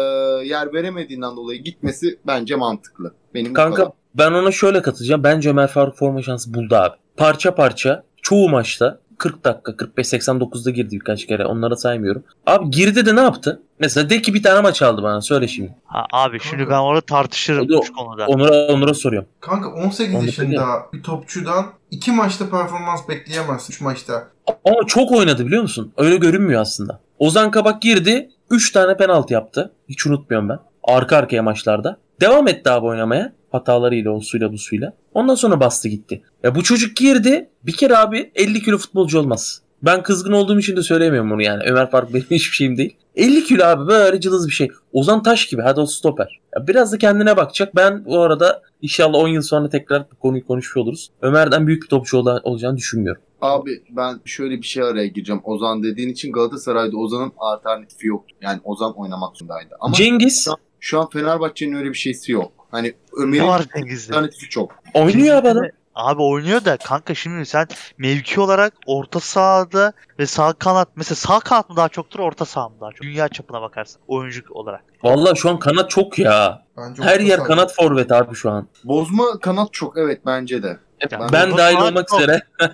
yer veremediğinden dolayı gitmesi bence mantıklı. Benim Kanka ben ona şöyle katılacağım. Bence Ömer Faruk forma şansı buldu abi. Parça parça çoğu maçta 40 dakika 45-89'da girdi birkaç kere onları saymıyorum. Abi girdi de ne yaptı? Mesela de ki bir tane maç aldı bana söyle şimdi. Ha, abi şimdi Kanka. ben orada tartışırım da- şu konuda. Onur'a, Onur'a soruyorum. Kanka 18 Onu yaşında bir topçudan 2 maçta performans bekleyemezsin 3 maçta. Ama çok oynadı biliyor musun? Öyle görünmüyor aslında. Ozan Kabak girdi 3 tane penaltı yaptı. Hiç unutmuyorum ben. Arka arkaya maçlarda. Devam etti abi oynamaya. Hatalarıyla, o suyla bu suyla. Ondan sonra bastı gitti. Ya bu çocuk girdi. Bir kere abi 50 kilo futbolcu olmaz. Ben kızgın olduğum için de söylemiyorum bunu yani. Ömer Faruk benim hiçbir şeyim değil. 50 kilo abi böyle cılız bir şey. Ozan Taş gibi hadi o stoper. Ya biraz da kendine bakacak. Ben bu arada inşallah 10 yıl sonra tekrar bu konuyu konuşuyor oluruz. Ömer'den büyük bir topçu ola- olacağını düşünmüyorum. Abi ben şöyle bir şey araya gireceğim. Ozan dediğin için Galatasaray'da Ozan'ın alternatifi yoktu. Yani Ozan oynamak zorundaydı. Ama Cengiz şu an Fenerbahçe'nin öyle bir şeysi yok. Hani Ömer'in var Cengiz'de? alternatifi çok. oynuyor abi adam. Abi oynuyor da kanka şimdi sen mevki olarak orta sahada ve sağ kanat mesela sağ kanat mı daha çoktur orta saha mı daha çok? Dünya çapına bakarsın oyuncu olarak. Vallahi şu an kanat çok ya. Bence Her yer kanat forvet abi şu an. Bozma kanat çok evet bence de. Ya ben bu dahil kanat olmak üzere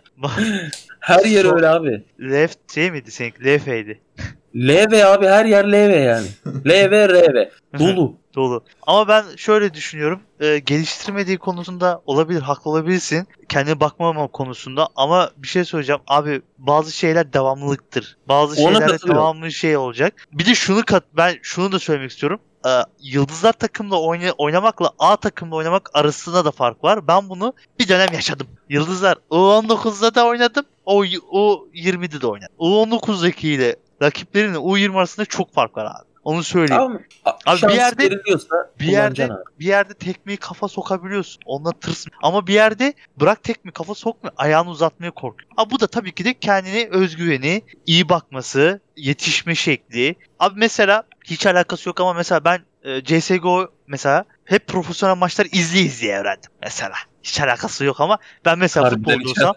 her yer öyle abi. Left şey miydi seninki? Lefe'ydi. LV abi her yer LV yani. LV RV. Dolu. Dolu. Ama ben şöyle düşünüyorum. e, geliştirmediği konusunda olabilir, haklı olabilirsin. Kendine bakmama konusunda ama bir şey söyleyeceğim. Abi bazı şeyler devamlılıktır. Bazı Ona şeyler katılıyorum. devamlı şey olacak. Bir de şunu kat ben şunu da söylemek istiyorum. E, Yıldızlar takımda oyna- oynamakla A takımda oynamak arasında da fark var. Ben bunu bir dönem yaşadım. Yıldızlar U19'da da oynadım. O U20'de de oynadım. U19'daki ile rakiplerinin U20 arasında çok fark var abi. Onu söyleyeyim. Abi, Abi bir yerde- bir yerde abi. bir yerde tekmeyi kafa sokabiliyorsun. Onunla tırs. Ama bir yerde bırak tekmeyi kafa sokma ayağını uzatmaya korkuyor. Ama bu da tabii ki de kendine özgüveni, iyi bakması, yetişme şekli. Abi mesela hiç alakası yok ama mesela ben e, CSGO mesela hep profesyonel maçları izleye izleye öğrendim mesela. Hiç alakası yok ama ben mesela Harbiden futbolcu olsam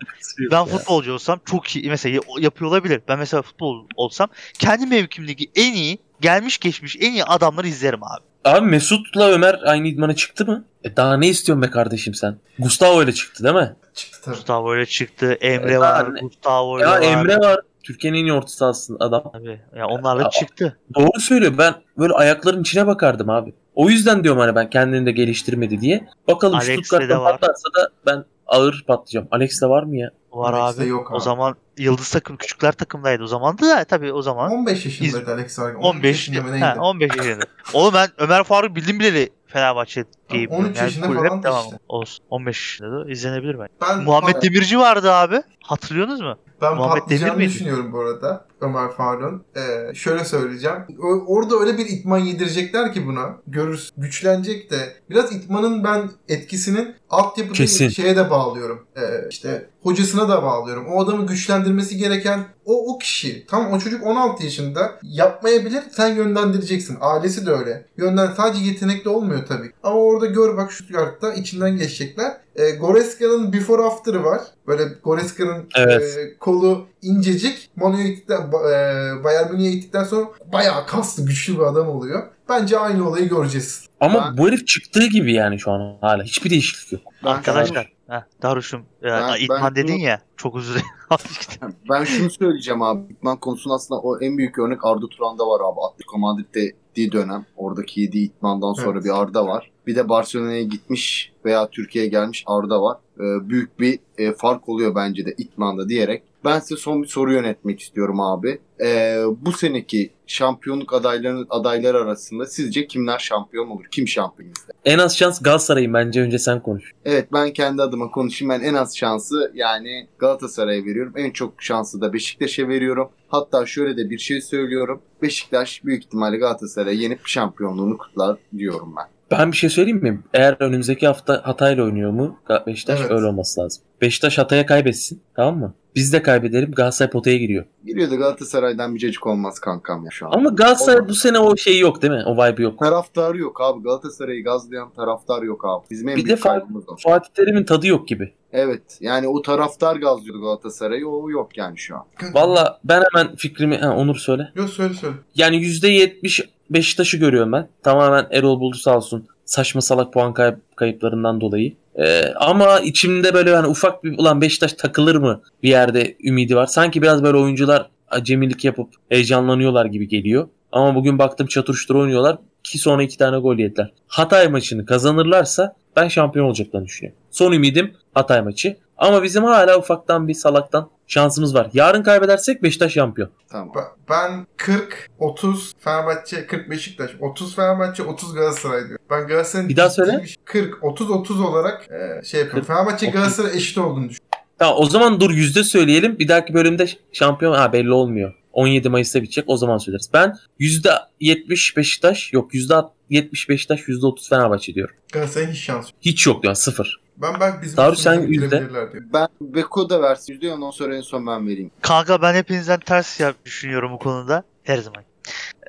ben ya. futbolcu olsam çok iyi mesela yapıyor olabilir. Ben mesela futbol olsam kendi mevkimdeki en iyi gelmiş geçmiş en iyi adamları izlerim abi. Abi Mesut'la Ömer aynı idmana çıktı mı? E daha ne istiyorsun be kardeşim sen? Gustavo ile çıktı değil mi? Çıktı tabii. Gustavo öyle çıktı. Emre E, var. ne- Gustavo Ya var. Emre var. Türkiye'nin en iyi orta sahası adam. Tabii. Ya onlarla Ya, çıktı. Doğru söylüyor. Ben böyle ayakların içine bakardım abi. O yüzden diyorum hani ben kendini de geliştirmedi diye. Bakalım Alex'te de Stuttgart'ta var. patlarsa da ben ağır patlayacağım. Alex de var mı ya? Var Alex'te abi. yok O abi. zaman Yıldız takım küçükler takımdaydı o zaman da tabii o zaman 15 yaşındaydı Alex Sargan. 15 yaşında neydi? 15 yaşında. Oğlum ben Ömer Faruk bildim bileli Fenerbahçe diye 13 yaşında kulüp falan hep devam. işte. Olsun. 15 yaşında da izlenebilir bence. Ben, Muhammed ben, Demirci vardı abi. Hatırlıyorsunuz mu? ben Muhammed patlayacağını Demir miydi? düşünüyorum bu arada Ömer Faruk'un. Ee, şöyle söyleyeceğim. O- orada öyle bir itman yedirecekler ki buna. Görürsün. Güçlenecek de. Biraz itmanın ben etkisinin altyapıda Kesin. şeye de bağlıyorum. Ee, işte hocasına da bağlıyorum. O adamı güçlendirmesi gereken o o kişi. Tam o çocuk 16 yaşında yapmayabilir. Sen yönlendireceksin. Ailesi de öyle. Yönden sadece yetenekli olmuyor tabii. Ama orada gör bak şu yarıkta içinden geçecekler. E, Goreska'nın before after'ı var. Böyle Goreska'nın Evet. e, kolu incecik. Manu'ya gittikten, e, Bayern Münih'e gittikten sonra bayağı kaslı, güçlü bir adam oluyor. Bence aynı olayı göreceğiz. Ama Ben- bu herif çıktığı gibi yani şu an hala. Hiçbir değişiklik yok. Arkadaşlar. Heh, Daruş'um. e, Ben- İtman ben dedin bunu- ya. Çok özür dilerim. Ben şunu söyleyeceğim abi. İtman konusunda aslında o en büyük örnek Arda Turan'da var abi. Atletico Madrid'de dönem. Oradaki yediği itmandan sonra Evet. bir Arda var. Bir de Barcelona'ya gitmiş veya Türkiye'ye gelmiş Arda var. Ee, büyük bir e, fark oluyor bence de itmanda diyerek. Ben size son bir soru yönetmek istiyorum abi. Ee, bu seneki şampiyonluk adaylarının adayları arasında sizce kimler şampiyon olur? Kim şampiyon izler? En az şans Galatasaray'ın bence önce sen konuş. Evet ben kendi adıma konuşayım. Ben en az şansı yani Galatasaray'a veriyorum. En çok şansı da Beşiktaş'a veriyorum. Hatta şöyle de bir şey söylüyorum. Beşiktaş büyük ihtimalle Galatasaray'a yenip şampiyonluğunu kutlar diyorum ben. Ben bir şey söyleyeyim mi? Eğer önümüzdeki hafta Hatay'la oynuyor mu Beşiktaş Evet. öyle olması lazım. Beşiktaş Hatay'a kaybetsin tamam mı? Biz de kaybedelim Galatasaray potaya giriyor. Giriyor da Galatasaray'dan bir cacık olmaz kankam ya şu an. Ama Galatasaray Olmaz. bu sene o şey yok değil mi? O vibe yok. Taraftarı yok abi. Galatasaray'ı gazlayan taraftar yok abi. Bizim en Bir de büyük Fa- kaybımız o. Fatih Terim'in tadı yok gibi. Evet. Yani o taraftar gazlıyordu Galatasaray'ı. O yok yani şu an. Valla ben hemen fikrimi ha, Onur söyle. Yok söyle söyle. Yani %70 Beşiktaş'ı görüyorum ben. Tamamen Erol Buldu sağ olsun. Saçma salak puan kay- kayıplarından dolayı. Ee, ama içimde böyle hani ufak bir ulan Beşiktaş takılır mı bir yerde ümidi var. Sanki biraz böyle oyuncular acemilik yapıp heyecanlanıyorlar gibi geliyor. Ama bugün baktım çatıştır oynuyorlar ki sonra iki tane gol yediler. Hatay maçını kazanırlarsa ben şampiyon olacaklarını düşünüyorum. Son ümidim Hatay maçı. Ama bizim hala ufaktan bir salaktan şansımız var. Yarın kaybedersek Beşiktaş şampiyon. Tamam. Ben 40, 30 Fenerbahçe, 40 Beşiktaş, 30 Fenerbahçe, 30 Galatasaray diyor. Ben Galatasaray'ın Bir daha söyle. bir- 40, 30, 30 olarak e, şey yapıyorum. 40, Fenerbahçe 30. Galatasaray eşit olduğunu düşünüyorum. Tamam o zaman dur yüzde söyleyelim. Bir dahaki bölümde şampiyon ha belli olmuyor. 17 Mayıs'ta bitecek o zaman söyleriz. Ben yüzde 70 Beşiktaş yok yüzde 70 Beşiktaş yüzde 30 Fenerbahçe diyorum. Galatasaray'ın hiç şansı yok. Hiç yok yani sıfır. Ben belki bizim Tarık, sen yüzde? Ben Beko da versin yüzde ondan sonra en son ben vereyim. Kanka ben hepinizden ters yap düşünüyorum bu konuda. Her zaman.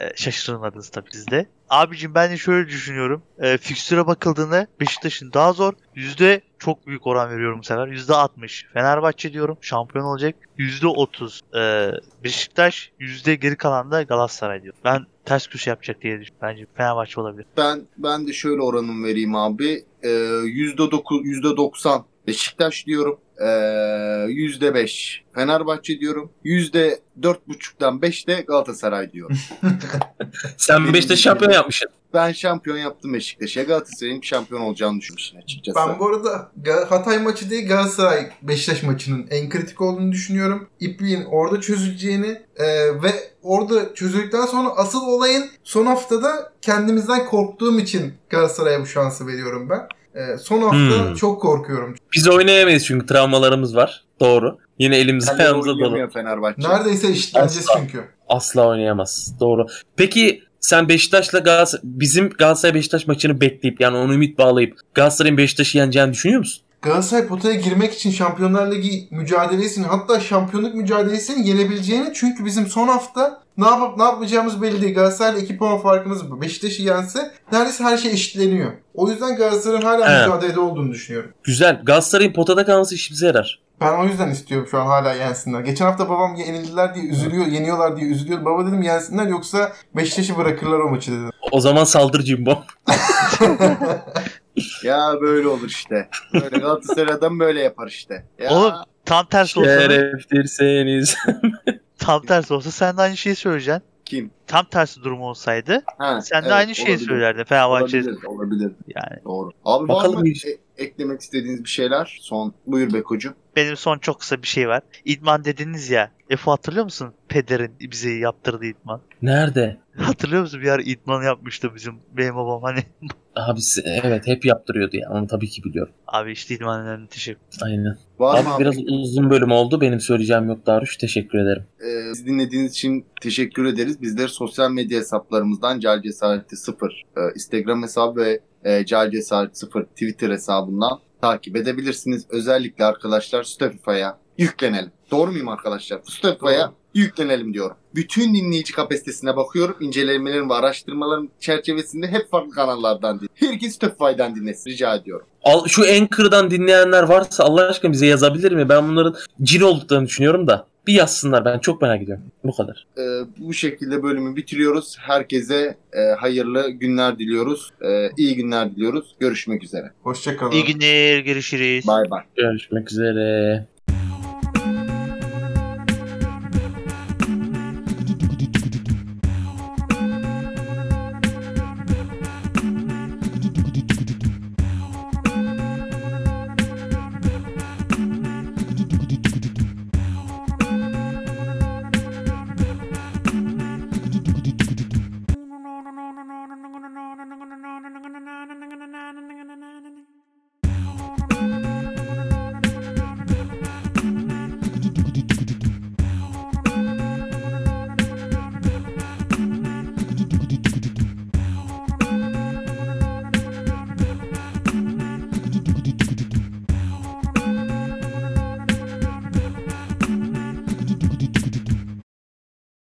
Ee, şaşırmadınız tabii siz de. Abicim ben de şöyle düşünüyorum. Ee, fikstüre bakıldığında Beşiktaş'ın daha zor. Yüzde çok büyük oran veriyorum bu sefer. Yüzde 60. Fenerbahçe diyorum şampiyon olacak. Yüzde 30. Ee, Beşiktaş. Yüzde geri kalan da Galatasaray diyor. Ben ters köşe yapacak diye düşünüyorum. Bence Fenerbahçe olabilir. Ben ben de şöyle oranım vereyim abi. Ee, Yüzde dokuz, yüzde doksan Beşiktaş diyorum. Ee, Yüzde beş Fenerbahçe diyorum. Yüzde dört buçuktan beş de Galatasaray diyorum. Sen Beşiktaş şampiyon yapmışsın. Ben şampiyon yaptım Beşiktaş'a. Galatasaray'ın şampiyon olacağını düşünmüştüm açıkçası. Ben bu arada Hatay maçı değil Galatasaray Beşiktaş maçının en kritik olduğunu düşünüyorum. İpliğin orada çözüleceğini e, ve orada çözüldükten sonra asıl olayın son haftada kendimizden korktuğum için Galatasaray'a bu şansı veriyorum ben. E, son hafta Hmm. çok korkuyorum. Biz oynayamayız çünkü travmalarımız var. Doğru. Yine elimiz ayağımıza dolu. Neredeyse eşitleneceğiz Asla. çünkü. Asla oynayamaz. Doğru. Peki sen Beşiktaş'la Galatasaray bizim Galatasaray Beşiktaş maçını bekleyip yani onu ümit bağlayıp Galatasaray'ın Beşiktaş'ı yeneceğini düşünüyor musun? Galatasaray potaya girmek için Şampiyonlar Ligi mücadelesini hatta şampiyonluk mücadelesini yenebileceğini çünkü bizim son hafta ne yapıp ne yapmayacağımız belli değil. Galatasaray'la 2 puan farkımız var. Beşiktaş'ı yense neredeyse her şey eşitleniyor. O yüzden Galatasaray'ın hala Evet. mücadelede olduğunu düşünüyorum. Güzel. Galatasaray'ın potada kalması işimize yarar. Ben o yüzden istiyorum şu an hala yensinler. Geçen hafta babam yenildiler diye üzülüyor, yeniyorlar diye üzülüyor. Baba dedim yensinler yoksa Beşiktaş'ı bırakırlar o maçı dedim. O zaman saldır Jimbo. Ya böyle olur işte. Böyle Galatasaray'dan böyle yapar işte. Ya, Oğlum tam tersi olsa Şereftirseniz. tam tersi olsa sen de aynı şeyi söyleyeceksin. kim? Tam tersi durum olsaydı Ha, sen de evet, aynı şeyi olabilir. söylerdin Fenerbahçe. Olabilir, olabilir. Yani Doğru. Abi Bakalım var mı e- eklemek istediğiniz bir şeyler? Son buyur Beko'cum. Benim son çok kısa bir şey var. İdman dediniz ya. Efe hatırlıyor musun? Peder'in bize yaptırdığı idman. Nerede? Hatırlıyor musun? Bir ara idman yapmıştı bizim benim babam hani. Abi se- evet hep yaptırıyordu ya. Onu tabii ki biliyorum. Abi işte idman önemli teşekkür. Aynen. Var Abi mı abi? biraz uzun bölüm oldu. Benim söyleyeceğim yok Daruş. Teşekkür ederim. Ee, bizi dinlediğiniz için teşekkür ederiz. Bizleri sosyal medya hesaplarımızdan Cal Cesareti 0 e, Instagram hesabı ve e, Cal Cesareti 0 Twitter hesabından takip edebilirsiniz. Özellikle arkadaşlar Spotify'a yüklenelim. Doğru muyum arkadaşlar? Doğru. yüklenelim diyorum. Bütün dinleyici kapasitesine bakıyorum. İncelemelerin ve araştırmaların çerçevesinde hep farklı kanallardan dinleyin. Herkes Spotify'dan dinlesin rica ediyorum. Al, şu Anchor'dan dinleyenler varsa Allah aşkına bize yazabilir mi? Ben bunların cin olduklarını düşünüyorum da. Bir yazsınlar ben çok merak ediyorum. Bu kadar. Ee, bu şekilde bölümü bitiriyoruz. Herkese e, hayırlı günler diliyoruz. E, iyi günler diliyoruz. Görüşmek üzere. Hoşçakalın. İyi günler görüşürüz. Bay bay. Görüşmek üzere.